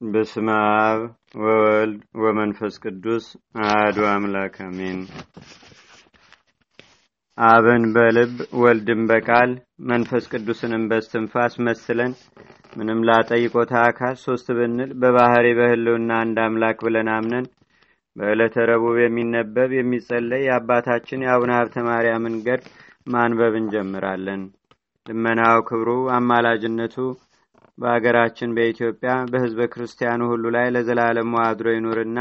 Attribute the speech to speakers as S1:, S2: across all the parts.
S1: በስመ አብ ወወልድ ወመንፈስ ቅዱስ አህዱ አምላክ አሜን። አብን በልብ ወልድን በቃል መንፈስ ቅዱስንም በስትንፋስ መስለን ምንም ላጠይቆታ አካል ሶስት ብንል በባህሪ በህልውና አንድ አምላክ ብለን አምነን በዕለተ ረቡዕ የሚነበብ የሚጸለይ የአባታችን የአቡነ ሀብተ ማርያምን ገድል ማንበብ እንጀምራለን። ልመናው ክብሩ አማላጅነቱ በአገራችን በኢትዮጵያ በህዝበ ክርስቲያኑ ሁሉ ላይ ለዘላለም አድሮ ይኑርና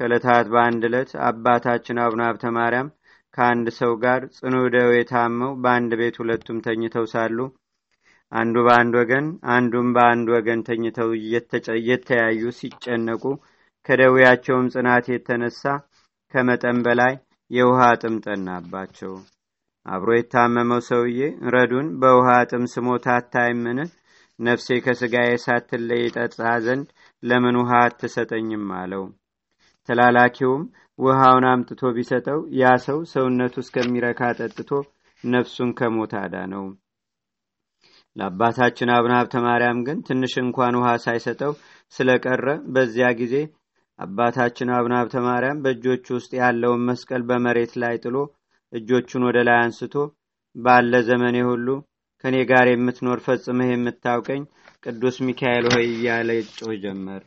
S1: ከዕለታት በአንድ ዕለት አባታችን አቡነ ሀብተ ማርያም ከአንድ ሰው ጋር ጽኑ ደዌ ታመው በአንድ ቤት ሁለቱም ተኝተው ሳሉ አንዱ በአንድ ወገን አንዱም በአንድ ወገን ተኝተው እየተያዩ ሲጨነቁ ከደዌያቸውም ጽናት የተነሳ ከመጠን በላይ የውሃ ጥም ጠናባቸው። አብሮ የታመመው ሰውዬ ረዱን በውሃ ጥም ስሞታ አታይምን? ነፍሴ ከስጋዬ ሳትለይ ጠጣ ዘንድ ለምን ውሃ አትሰጠኝም አለው። ተላላኪውም ውሃውን አምጥቶ ቢሰጠው ያ ሰው ሰውነቱ እስከሚረካ ጠጥቶ ነፍሱን ከሞት አዳነው። ለአባታችን አቡነ ሀብተ ማርያም ግን ትንሽ እንኳን ውሃ ሳይሰጠው ስለቀረ በዚያ ጊዜ አባታችን አቡነ ሀብተ ማርያም በእጆቹ ውስጥ ያለውን መስቀል በመሬት ላይ ጥሎ እጆቹን ወደ ላይ አንስቶ ባለ ዘመኔ ሁሉ ከእኔ ጋር የምትኖር ፈጽመህ የምታውቀኝ ቅዱስ ሚካኤል ሆይ እያለ ጮህ ጀመር።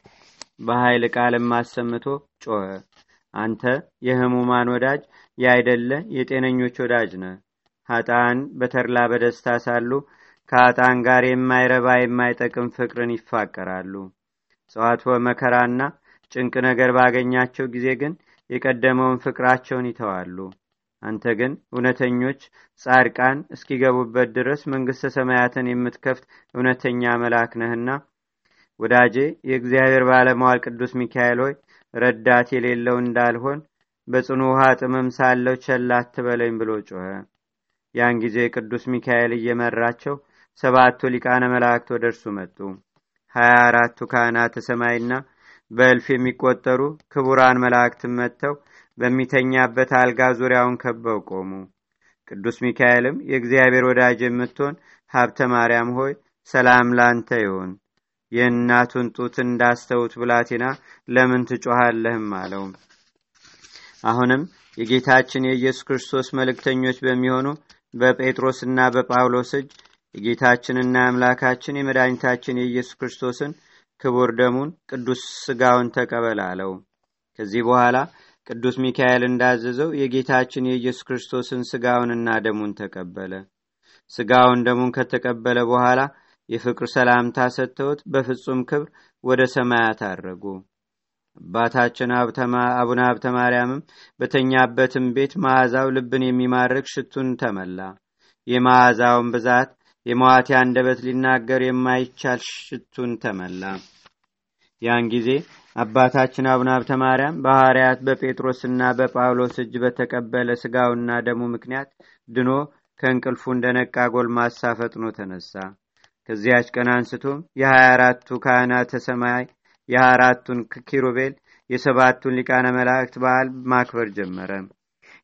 S1: በኃይል ቃልም አሰምቶ ጮኸ። አንተ የህሙማን ወዳጅ ያይደለ የጤነኞች ወዳጅ ነ ሀጣን በተድላ በደስታ ሳሉ ከሀጣን ጋር የማይረባ የማይጠቅም ፍቅርን ይፋቀራሉ። ጽዋት መከራና ጭንቅ ነገር ባገኛቸው ጊዜ ግን የቀደመውን ፍቅራቸውን ይተዋሉ። አንተ ግን እውነተኞች ጻድቃን እስኪገቡበት ድረስ መንግሥተ ሰማያትን የምትከፍት እውነተኛ መልአክ ነህና ወዳጄ የእግዚአብሔር ባለመዋል ቅዱስ ሚካኤል ሆይ ረዳት የሌለው እንዳልሆን በጽኑ ውሃ ጥምም ሳለው ቸል አትበለኝ ብሎ ጮኸ። ያን ጊዜ ቅዱስ ሚካኤል እየመራቸው ሰባቱ ሊቃነ መላእክት ወደ እርሱ መጡ። ሀያ አራቱ ካህናተ ሰማይና በእልፍ የሚቆጠሩ ክቡራን መላእክትም መጥተው በሚተኛበት አልጋ ዙሪያውን ከበው ቆሙ። ቅዱስ ሚካኤልም የእግዚአብሔር ወዳጅ የምትሆን ሀብተ ማርያም ሆይ ሰላም ላንተ ይሁን፣ የእናቱን ጡት እንዳስተውት ብላቴና ለምን ትጮሃለህም አለው። አሁንም የጌታችን የኢየሱስ ክርስቶስ መልእክተኞች በሚሆኑ በጴጥሮስና በጳውሎስ እጅ የጌታችንና የአምላካችን የመድኃኒታችን የኢየሱስ ክርስቶስን ክቡር ደሙን ቅዱስ ስጋውን ተቀበል አለው። ከዚህ በኋላ ቅዱስ ሚካኤል እንዳዘዘው የጌታችን የኢየሱስ ክርስቶስን ስጋውንና ደሙን ተቀበለ። ስጋውን ደሙን ከተቀበለ በኋላ የፍቅር ሰላምታ ሰጥተውት በፍጹም ክብር ወደ ሰማያት አረጉ። አባታችን አቡነ ሀብተ ማርያምም በተኛበትም ቤት መዓዛው ልብን የሚማርክ ሽቱን ተመላ። የመዓዛውን ብዛት የመዋቲ አንደበት ሊናገር የማይቻል ሽቱን ተመላ። ያን ጊዜ አባታችን አቡነ ሀብተ ማርያም በሐዋርያት በጴጥሮስና በጳውሎስ እጅ በተቀበለ ስጋውና ደሙ ምክንያት ድኖ ከእንቅልፉ እንደነቃ ጎልማሳ ፈጥኖ ተነሳ። ከዚያች ቀን አንስቶም የሀያ አራቱ ካህናተ ሰማይ የሀያ አራቱን ኪሩቤል የሰባቱን ሊቃነ መላእክት በዓል ማክበር ጀመረ።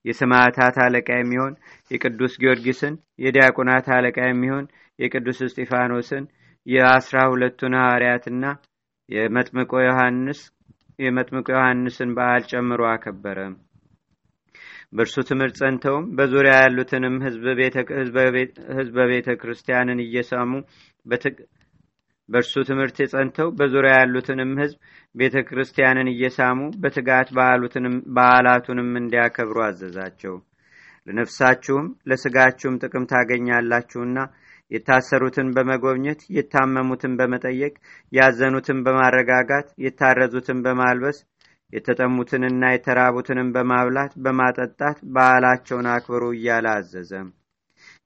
S1: የሰማዕታት አለቃ የሚሆን የቅዱስ ጊዮርጊስን፣ የዲያቆናት አለቃ የሚሆን የቅዱስ እስጢፋኖስን፣ የአስራ ሁለቱን ሐዋርያትና የመጥምቆ ዮሐንስ የመጥምቆ ዮሐንስን በዓል ጨምሮ አከበረ። በእርሱ ትምህርት ጸንተውም በዙሪያ ያሉትንም ህዝበ ቤተ ክርስቲያንን እየሰሙ በእርሱ ትምህርት የጸንተው በዙሪያ ያሉትንም ህዝብ ቤተ ክርስቲያንን እየሳሙ በትጋት በዓላቱንም እንዲያከብሩ አዘዛቸው። ለነፍሳችሁም ለስጋችሁም ጥቅም ታገኛላችሁና የታሰሩትን በመጎብኘት የታመሙትን በመጠየቅ ያዘኑትን በማረጋጋት የታረዙትን በማልበስ የተጠሙትንና የተራቡትንም በማብላት በማጠጣት በዓላቸውን አክብሩ እያለ አዘዘ።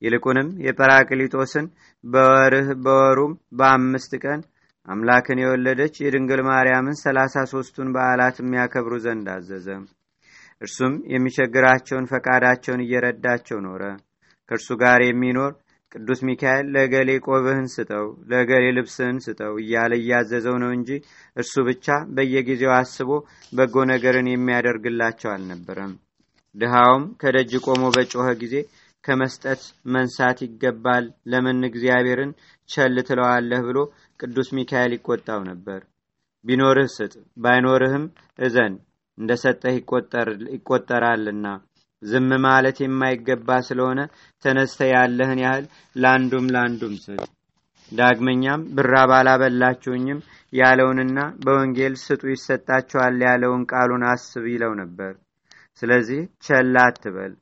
S1: ይልቁንም የጰራቅሊጦስን በወርህ በወሩም በአምስት ቀን አምላክን የወለደች የድንግል ማርያምን ሰላሳ ሶስቱን በዓላት የሚያከብሩ ዘንድ አዘዘ። እርሱም የሚቸግራቸውን ፈቃዳቸውን እየረዳቸው ኖረ። ከእርሱ ጋር የሚኖር ቅዱስ ሚካኤል ለገሌ ቆብህን ስጠው፣ ለገሌ ልብስህን ስጠው እያለ እያዘዘው ነው እንጂ እርሱ ብቻ በየጊዜው አስቦ በጎ ነገርን የሚያደርግላቸው አልነበረም። ድሃውም ከደጅ ቆሞ በጮኸ ጊዜ ከመስጠት መንሳት ይገባል፣ ለምን እግዚአብሔርን ቸል ትለዋለህ? ብሎ ቅዱስ ሚካኤል ይቆጣው ነበር። ቢኖርህ ስጥ ባይኖርህም እዘን እንደ ሰጠህ ይቆጠራልና። ዝም ማለት የማይገባ ስለሆነ ተነስተ ያለህን ያህል ለአንዱም ለአንዱም ስጥ። ዳግመኛም ብራብ አላበላችሁኝም ያለውንና በወንጌል ስጡ ይሰጣችኋል ያለውን ቃሉን አስብ ይለው ነበር። ስለዚህ ቸላ አትበል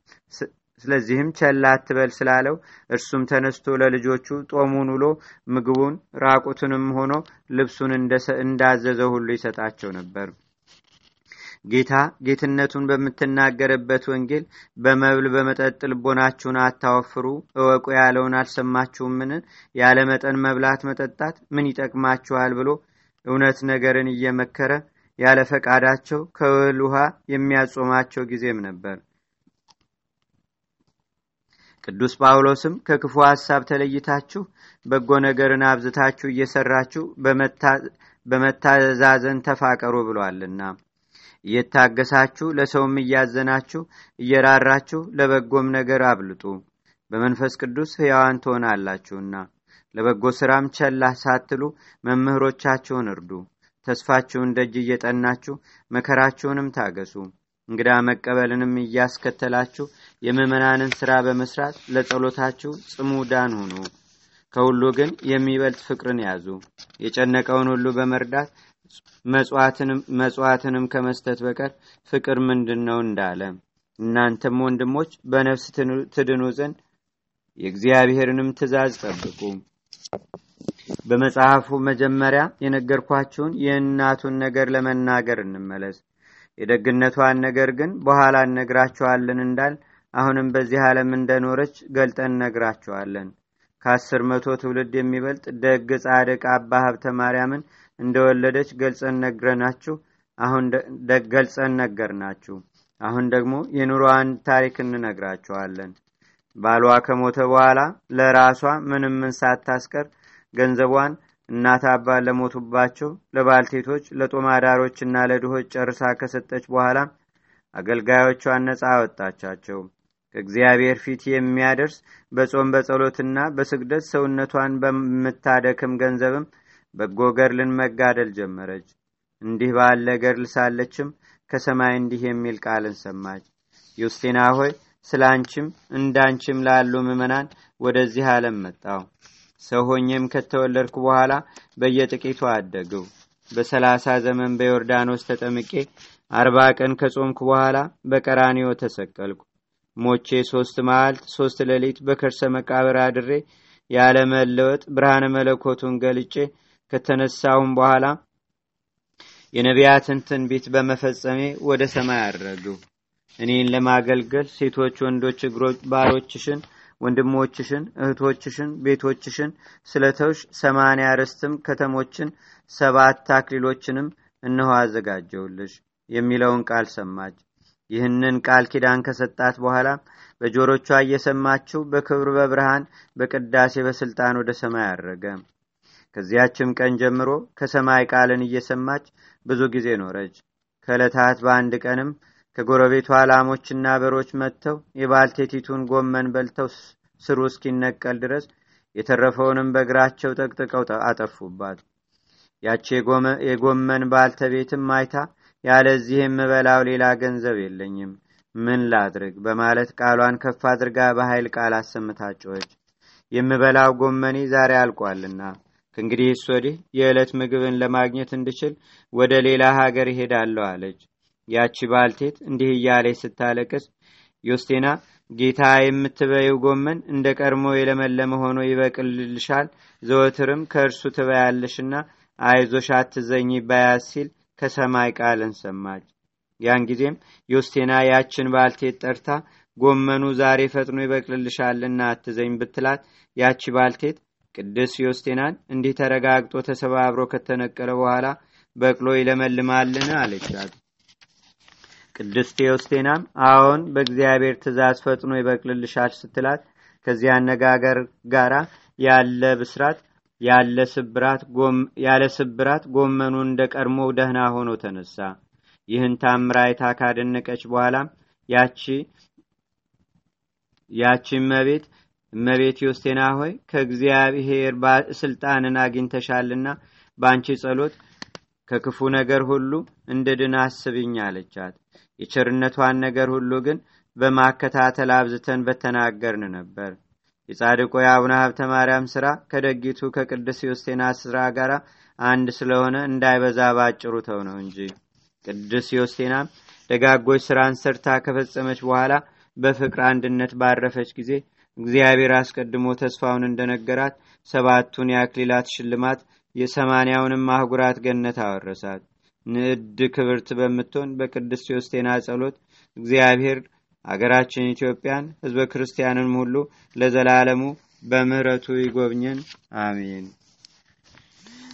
S1: ስለዚህም ቸላ አትበል ስላለው እርሱም ተነስቶ ለልጆቹ ጦሙን ውሎ ምግቡን ራቁትንም ሆኖ ልብሱን እንዳዘዘው ሁሉ ይሰጣቸው ነበር። ጌታ ጌትነቱን በምትናገርበት ወንጌል በመብል በመጠጥ ልቦናችሁን አታወፍሩ እወቁ ያለውን አልሰማችሁምን? ያለ መጠን መብላት መጠጣት ምን ይጠቅማችኋል ብሎ እውነት ነገርን እየመከረ ያለ ፈቃዳቸው ከእህል ውሃ የሚያጾማቸው ጊዜም ነበር ቅዱስ ጳውሎስም ከክፉ ሐሳብ ተለይታችሁ በጎ ነገርን አብዝታችሁ እየሰራችሁ በመታዛዘን ተፋቀሩ ብሏልና። እየታገሳችሁ ለሰውም እያዘናችሁ እየራራችሁ ለበጎም ነገር አብልጡ። በመንፈስ ቅዱስ ሕያዋን ትሆናላችሁና ለበጎ ሥራም ቸላ ሳትሉ መምህሮቻችሁን እርዱ። ተስፋችሁን ደጅ እየጠናችሁ መከራችሁንም ታገሱ እንግዳ መቀበልንም እያስከተላችሁ የምእመናንን ሥራ በመስራት ለጸሎታችሁ ጽሙዳን ሁኑ። ከሁሉ ግን የሚበልጥ ፍቅርን ያዙ። የጨነቀውን ሁሉ በመርዳት መጽዋዕትንም ከመስጠት በቀር ፍቅር ምንድን ነው እንዳለ እናንተም ወንድሞች በነፍስ ትድኑ ዘንድ የእግዚአብሔርንም ትእዛዝ ጠብቁ። በመጽሐፉ መጀመሪያ የነገርኳችሁን የእናቱን ነገር ለመናገር እንመለስ የደግነቷን ነገር ግን በኋላ እነግራችኋለን እንዳል አሁንም በዚህ ዓለም እንደኖረች ገልጠን እነግራችኋለን። ከአስር መቶ ትውልድ የሚበልጥ ደግ ጻድቅ አባ ሀብተ ማርያምን እንደወለደች ገልጸን ነግረናችሁ አሁን ገልጸን ነገርናችሁ። አሁን ደግሞ የኑሮዋን ታሪክ እንነግራችኋለን። ባሏ ከሞተ በኋላ ለራሷ ምንም ምን ሳታስቀር ገንዘቧን እናት አባት ለሞቱባቸው ለባልቴቶች ለጦማዳሮችና ለድሆች ጨርሳ ከሰጠች በኋላ አገልጋዮቿን ነፃ አወጣቻቸው። ከእግዚአብሔር ፊት የሚያደርስ በጾም በጸሎትና በስግደት ሰውነቷን በምታደክም ገንዘብም በጎ ገርልን መጋደል ጀመረች። እንዲህ ባለ ገርል ሳለችም ከሰማይ እንዲህ የሚል ቃልን ሰማች። ዩስቴና ሆይ ስለ አንቺም እንዳንቺም ላሉ ምእመናን ወደዚህ ዓለም መጣው ሰው ሆኜም ከተወለድኩ በኋላ በየጥቂቱ አደግው በሰላሳ ዘመን በዮርዳኖስ ተጠምቄ አርባ ቀን ከጾምኩ በኋላ በቀራኒዮ ተሰቀልኩ። ሞቼ ሶስት መዓልት ሶስት ሌሊት በከርሰ መቃብር አድሬ ያለ መለወጥ ብርሃነ መለኮቱን ገልጬ ከተነሳውም በኋላ የነቢያትን ትንቢት በመፈጸሜ ወደ ሰማይ አረጉ እኔን ለማገልገል ሴቶች ወንዶች እግሮች ባሮችሽን ወንድሞችሽን እህቶችሽን ቤቶችሽን ስለተውሽ ሰማንያ ርስትም ከተሞችን ሰባት አክሊሎችንም እነሆ አዘጋጀውልሽ የሚለውን ቃል ሰማች። ይህንን ቃል ኪዳን ከሰጣት በኋላ በጆሮቿ እየሰማችው በክብር በብርሃን በቅዳሴ በስልጣን ወደ ሰማይ አረገ። ከዚያችም ቀን ጀምሮ ከሰማይ ቃልን እየሰማች ብዙ ጊዜ ኖረች። ከዕለታት በአንድ ቀንም ከጎረቤቷ ላሞችና በሮች መጥተው የባልቴቲቱን ጎመን በልተው ስሩ እስኪነቀል ድረስ የተረፈውንም በእግራቸው ጠቅጥቀው አጠፉባት። ያቺ የጎመን ባልተቤትም አይታ ያለዚህ የምበላው ሌላ ገንዘብ የለኝም ምን ላድርግ? በማለት ቃሏን ከፍ አድርጋ በኃይል ቃል አሰምታጮች የምበላው ጎመኔ ዛሬ አልቋልና ከእንግዲህ ወዲህ የዕለት ምግብን ለማግኘት እንድችል ወደ ሌላ ሀገር ይሄዳለሁ አለች ያቺ ባልቴት እንዲህ እያለች ስታለቅስ ዮስቴና ጌታ የምትበይው ጎመን እንደ ቀድሞ የለመለመ ሆኖ ይበቅልልሻል ዘወትርም ከእርሱ ትበያለሽና አይዞሽ አትዘኝ ባያዝ ሲል ከሰማይ ቃልን ሰማች። ያን ጊዜም ዮስቴና ያችን ባልቴት ጠርታ ጎመኑ ዛሬ ፈጥኖ ይበቅልልሻልና አትዘኝ ብትላት ያቺ ባልቴት ቅዱስ ዮስቴናን እንዲህ ተረጋግጦ ተሰባብሮ ከተነቀለ በኋላ በቅሎ ይለመልማልን? አለቻት ቅድስት ዮስቴናም አዎን በእግዚአብሔር ትእዛዝ ፈጥኖ ይበቅልልሻል ስትላት ከዚህ አነጋገር ጋራ ያለ ብስራት ያለ ስብራት ጎመኑ እንደ ቀድሞ ደህና ሆኖ ተነሳ። ይህን ታምራይታ ካደነቀች በኋላም ያቺ ያቺ እመቤት እመቤት ዮስቴና ሆይ ከእግዚአብሔር ስልጣንን አግኝተሻልና በአንቺ ጸሎት ከክፉ ነገር ሁሉ እንድድን አስብኝ አለቻት የቸርነቷን ነገር ሁሉ ግን በማከታተል አብዝተን በተናገርን ነበር። የጻድቆ የአቡነ ሀብተ ማርያም ሥራ ከደጊቱ ከቅዱስ ዮስቴና ሥራ ጋር አንድ ስለሆነ እንዳይበዛ ባጭሩ ተው ነው እንጂ። ቅዱስ ዮስቴናም ደጋጎች ሥራን ሰርታ ከፈጸመች በኋላ በፍቅር አንድነት ባረፈች ጊዜ እግዚአብሔር አስቀድሞ ተስፋውን እንደነገራት ሰባቱን የአክሊላት ሽልማት የሰማንያውንም አህጉራት ገነት አወረሳት ንዕድ ክብርት በምትሆን በቅድስት ዮስቴና ጸሎት እግዚአብሔር አገራችን ኢትዮጵያን ህዝበ ክርስቲያንን ሁሉ ለዘላለሙ በምህረቱ ይጎብኘን። አሜን።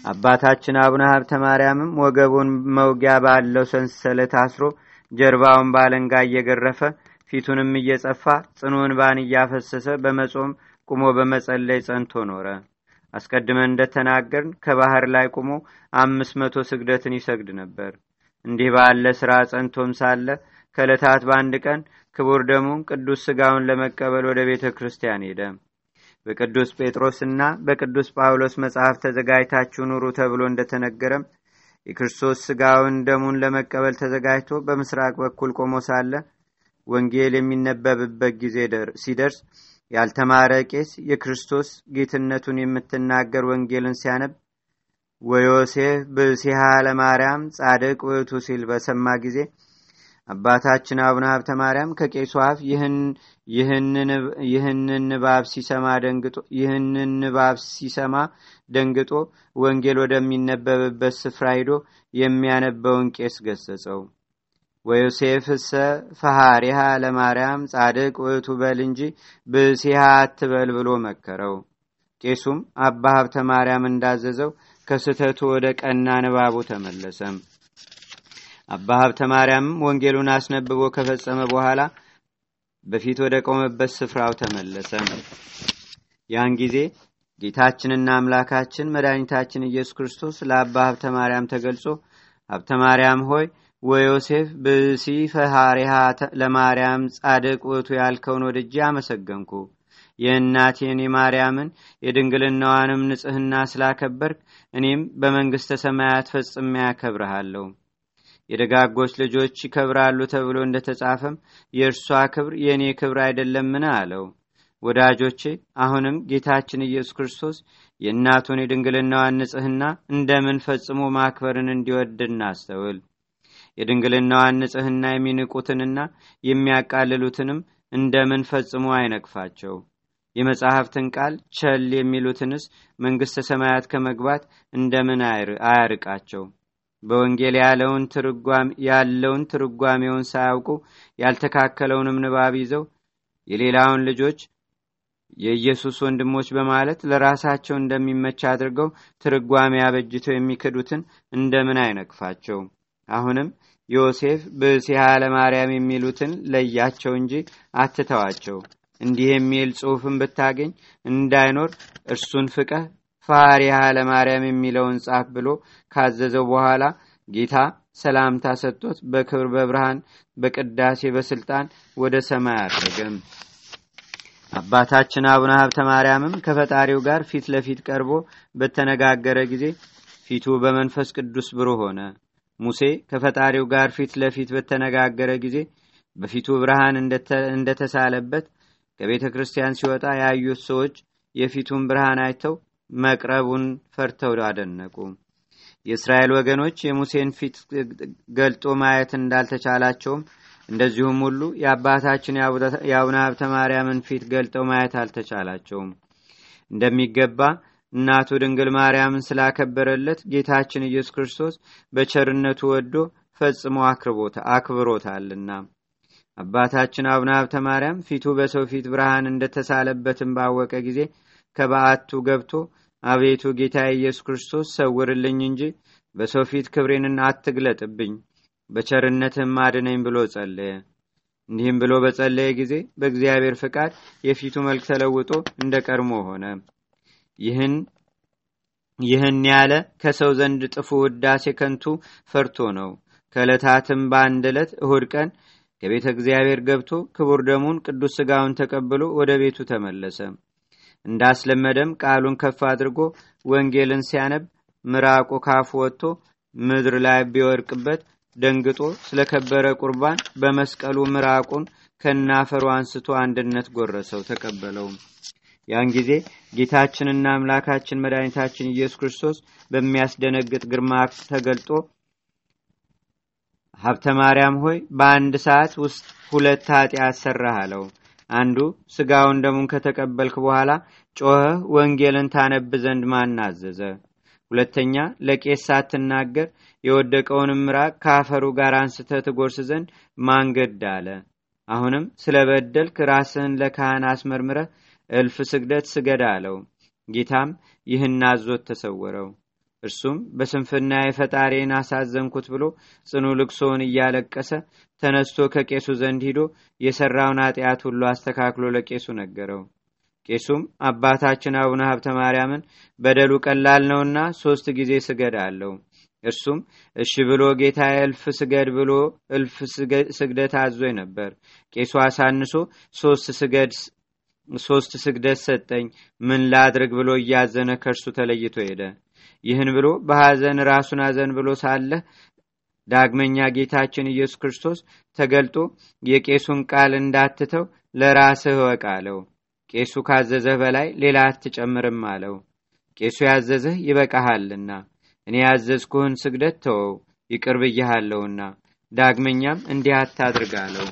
S1: አባታችን አቡነ ሀብተ ማርያምም ወገቡን መውጊያ ባለው ሰንሰለት አስሮ ጀርባውን ባለንጋ እየገረፈ ፊቱንም እየጸፋ ጽኑ እንባን እያፈሰሰ በመጾም ቁሞ በመጸለይ ጸንቶ ኖረ አስቀድመን እንደተናገርን ከባህር ላይ ቁሞ አምስት መቶ ስግደትን ይሰግድ ነበር። እንዲህ ባለ ሥራ ጸንቶም ሳለ ከዕለታት በአንድ ቀን ክቡር ደሙን ቅዱስ ሥጋውን ለመቀበል ወደ ቤተ ክርስቲያን ሄደ። በቅዱስ ጴጥሮስና በቅዱስ ጳውሎስ መጽሐፍ ተዘጋጅታችሁ ኑሩ ተብሎ እንደተነገረም የክርስቶስ ሥጋውን ደሙን ለመቀበል ተዘጋጅቶ በምስራቅ በኩል ቆሞ ሳለ ወንጌል የሚነበብበት ጊዜ ሲደርስ ያልተማረ ቄስ የክርስቶስ ጌትነቱን የምትናገር ወንጌልን ሲያነብ ወዮሴፍ ብእሲሃ ለማርያም ጻድቅ ውእቱ ሲል በሰማ ጊዜ አባታችን አቡነ ሀብተ ማርያም ከቄሱ አፍ ይህንን ንባብ ሲሰማ ደንግጦ ይህንን ንባብ ሲሰማ ደንግጦ ወንጌል ወደሚነበብበት ስፍራ ሂዶ የሚያነበውን ቄስ ገሰጸው ወዮሴፍ እሰ ፈሃሪሃ ለማርያም ጻድቅ ውእቱ በል እንጂ ብእሲሃ አትበል ብሎ መከረው። ቄሱም አባ ሀብተ ማርያም እንዳዘዘው ከስተቱ ወደ ቀና ንባቡ ተመለሰም አባ ሀብተ ማርያምም ወንጌሉን አስነብቦ ከፈጸመ በኋላ በፊት ወደ ቆመበት ስፍራው ተመለሰ። ያን ጊዜ ጌታችንና አምላካችን መድኃኒታችን ኢየሱስ ክርስቶስ ለአባ ሀብተ ማርያም ተገልጾ ሀብተ ማርያም ሆይ ወዮሴፍ ብሲ ፈሃሪሃ ለማርያም ጻድቅ ውቱ ያልከውን ወድጄ አመሰገንኩ። የእናቴን የማርያምን የድንግልናዋንም ንጽህና ስላከበርክ እኔም በመንግሥተ ሰማያት ፈጽሜ ያከብረሃለሁ የደጋጎች ልጆች ይከብራሉ ተብሎ እንደተጻፈም የእርሷ ክብር የእኔ ክብር አይደለምን? አለው። ወዳጆቼ አሁንም ጌታችን ኢየሱስ ክርስቶስ የእናቱን የድንግልናዋን ንጽህና እንደምን ፈጽሞ ማክበርን እንዲወድ እናስተውል የድንግልናዋን ንጽህና የሚንቁትንና የሚያቃልሉትንም እንደምን ፈጽሞ አይነቅፋቸው? የመጽሐፍትን ቃል ቸል የሚሉትንስ መንግሥተ ሰማያት ከመግባት እንደምን አያርቃቸው? በወንጌል ያለውን ትርጓሜውን ሳያውቁ ያልተካከለውንም ንባብ ይዘው የሌላውን ልጆች የኢየሱስ ወንድሞች በማለት ለራሳቸው እንደሚመች አድርገው ትርጓሜ አበጅተው የሚክዱትን እንደምን አይነቅፋቸው አሁንም ዮሴፍ ብእሲሃ ለማርያም የሚሉትን ለያቸው እንጂ አትተዋቸው። እንዲህ የሚል ጽሑፍን ብታገኝ እንዳይኖር እርሱን ፍቀህ ፋሪሃ ለማርያም የሚለውን ጻፍ ብሎ ካዘዘው በኋላ ጌታ ሰላምታ ሰጥቶት በክብር በብርሃን በቅዳሴ በስልጣን ወደ ሰማይ አድረገም አባታችን አቡነ ሀብተ ማርያምም ከፈጣሪው ጋር ፊት ለፊት ቀርቦ በተነጋገረ ጊዜ ፊቱ በመንፈስ ቅዱስ ብሩህ ሆነ ሙሴ ከፈጣሪው ጋር ፊት ለፊት በተነጋገረ ጊዜ በፊቱ ብርሃን እንደተሳለበት ከቤተ ክርስቲያን ሲወጣ ያዩት ሰዎች የፊቱን ብርሃን አይተው መቅረቡን ፈርተው አደነቁ። የእስራኤል ወገኖች የሙሴን ፊት ገልጦ ማየት እንዳልተቻላቸውም እንደዚሁም ሁሉ የአባታችን የአቡነ ሀብተ ማርያምን ፊት ገልጠው ማየት አልተቻላቸውም። እንደሚገባ እናቱ ድንግል ማርያምን ስላከበረለት ጌታችን ኢየሱስ ክርስቶስ በቸርነቱ ወዶ ፈጽሞ አክብሮታልና። አባታችን አቡነ ሀብተ ማርያም ፊቱ በሰው ፊት ብርሃን እንደተሳለበትን ባወቀ ጊዜ ከበዓቱ ገብቶ አቤቱ ጌታ ኢየሱስ ክርስቶስ ሰውርልኝ እንጂ በሰው ፊት ክብሬንን አትግለጥብኝ በቸርነትህም አድነኝ ብሎ ጸለየ። እንዲህም ብሎ በጸለየ ጊዜ በእግዚአብሔር ፍቃድ የፊቱ መልክ ተለውጦ እንደ ቀድሞ ሆነ ይህን ይህን ያለ ከሰው ዘንድ ጥፉ ውዳሴ ከንቱ ፈርቶ ነው ከዕለታትም በአንድ ዕለት እሁድ ቀን ከቤተ እግዚአብሔር ገብቶ ክቡር ደሙን ቅዱስ ሥጋውን ተቀብሎ ወደ ቤቱ ተመለሰ እንዳስለመደም ቃሉን ከፍ አድርጎ ወንጌልን ሲያነብ ምራቁ ካፉ ወጥቶ ምድር ላይ ቢወድቅበት ደንግጦ ስለከበረ ቁርባን በመስቀሉ ምራቁን ከናፈሩ አንስቶ አንድነት ጎረሰው ተቀበለውም። ያን ጊዜ ጌታችንና አምላካችን መድኃኒታችን ኢየሱስ ክርስቶስ በሚያስደነግጥ ግርማ ተገልጦ ሀብተ ማርያም ሆይ በአንድ ሰዓት ውስጥ ሁለት ኃጢአት ሰራህ አለው። አንዱ ስጋውን ደሙን ከተቀበልክ በኋላ ጮኸህ ወንጌልን ታነብ ዘንድ ማን አዘዘ? ሁለተኛ ለቄስ ሳትናገር የወደቀውንም ምራቅ ከአፈሩ ጋር አንስተህ ትጎርስ ዘንድ ማንገድ አለ። አሁንም ስለ በደልክ ራስህን ለካህን አስመርምረህ እልፍ ስግደት ስገድ አለው። ጌታም ይህን አዞት ተሰወረው። እርሱም በስንፍና የፈጣሪን አሳዘንኩት ብሎ ጽኑ ልቅሶውን እያለቀሰ ተነስቶ ከቄሱ ዘንድ ሂዶ የሠራውን ኃጢአት ሁሉ አስተካክሎ ለቄሱ ነገረው። ቄሱም አባታችን አቡነ ሀብተ ማርያምን በደሉ ቀላል ነውና ሶስት ጊዜ ስገድ አለው። እርሱም እሺ ብሎ ጌታ እልፍ ስገድ ብሎ እልፍ ስግደት አዞኝ ነበር። ቄሱ አሳንሶ ሶስት ስግደት ሰጠኝ፣ ምን ላድርግ ብሎ እያዘነ ከእርሱ ተለይቶ ሄደ። ይህን ብሎ በሐዘን ራሱን አዘን ብሎ ሳለ ዳግመኛ ጌታችን ኢየሱስ ክርስቶስ ተገልጦ የቄሱን ቃል እንዳትተው ለራስህ እወቅ አለው። ቄሱ ካዘዘህ በላይ ሌላ አትጨምርም አለው። ቄሱ ያዘዘህ ይበቃሃልና እኔ ያዘዝኩህን ስግደት ተወው ይቅር ብያሃለሁና ዳግመኛም እንዲህ አታድርግ አለው።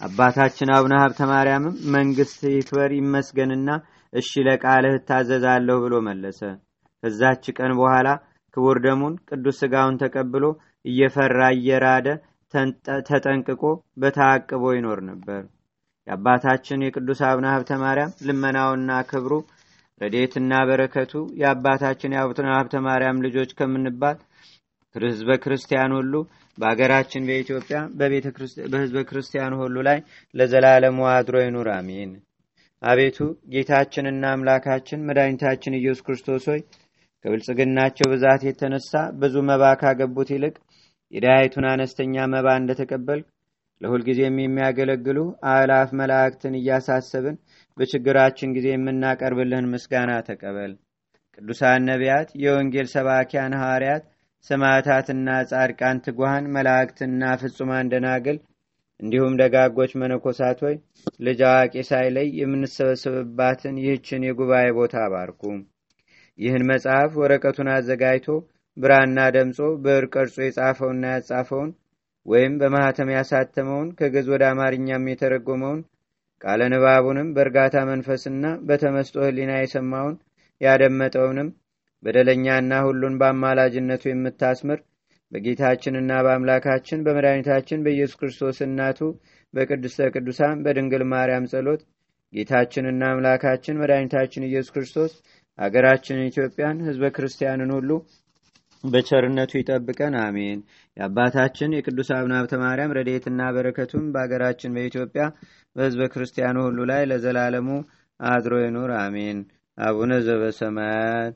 S1: አባታችን አቡነ ሀብተ ማርያምም መንግስት ይክበር ይመስገንና እሺ ለቃልህ እታዘዛለሁ ብሎ መለሰ። ከዛች ቀን በኋላ ክቡር ደሙን ቅዱስ ስጋውን ተቀብሎ እየፈራ እየራደ ተጠንቅቆ በታቅቦ ይኖር ነበር። የአባታችን የቅዱስ አቡነ ሀብተ ማርያም ልመናውና ክብሩ ረዴትና በረከቱ የአባታችን የአቡነ ሀብተ ማርያም ልጆች ከምንባል ህዝበ ክርስቲያን ሁሉ በአገራችን በኢትዮጵያ በህዝበ ክርስቲያን ሁሉ ላይ ለዘላለሙ አድሮ ይኑር፣ አሜን። አቤቱ ጌታችንና አምላካችን መድኃኒታችን ኢየሱስ ክርስቶስ ሆይ ከብልጽግናቸው ብዛት የተነሳ ብዙ መባ ካገቡት ይልቅ የዳያይቱን አነስተኛ መባ እንደተቀበል ለሁልጊዜም የሚያገለግሉ አእላፍ መላእክትን እያሳሰብን በችግራችን ጊዜ የምናቀርብልህን ምስጋና ተቀበል። ቅዱሳን ነቢያት፣ የወንጌል ሰባኪያን ሐዋርያት፣ ሰማዕታትና ጻድቃን፣ ትጉሃን መላእክትና ፍጹማን ደናግል እንዲሁም ደጋጎች መነኮሳት ሆይ ልጅ አዋቂ ሳይለይ የምንሰበሰብባትን ይህችን የጉባኤ ቦታ አባርኩ። ይህን መጽሐፍ ወረቀቱን አዘጋጅቶ ብራና ደምጾ ብዕር ቀርጾ የጻፈውና ያጻፈውን ወይም በማኅተም ያሳተመውን ከግዕዝ ወደ አማርኛም የተረጎመውን ቃለ ንባቡንም በእርጋታ መንፈስና በተመስጦ ሕሊና የሰማውን ያደመጠውንም በደለኛና ሁሉን በአማላጅነቱ የምታስምር በጌታችንና በአምላካችን በመድኃኒታችን በኢየሱስ ክርስቶስ እናቱ በቅድስተ ቅዱሳን በድንግል ማርያም ጸሎት ጌታችንና አምላካችን መድኃኒታችን ኢየሱስ ክርስቶስ አገራችንን ኢትዮጵያን ህዝበ ክርስቲያንን ሁሉ በቸርነቱ ይጠብቀን፣ አሜን። የአባታችን የቅዱስ አቡነ ሀብተ ማርያም ረድኤትና በረከቱም በአገራችን በኢትዮጵያ በህዝበ ክርስቲያኑ ሁሉ ላይ ለዘላለሙ አድሮ ይኑር፣ አሜን። አቡነ ዘበሰማያት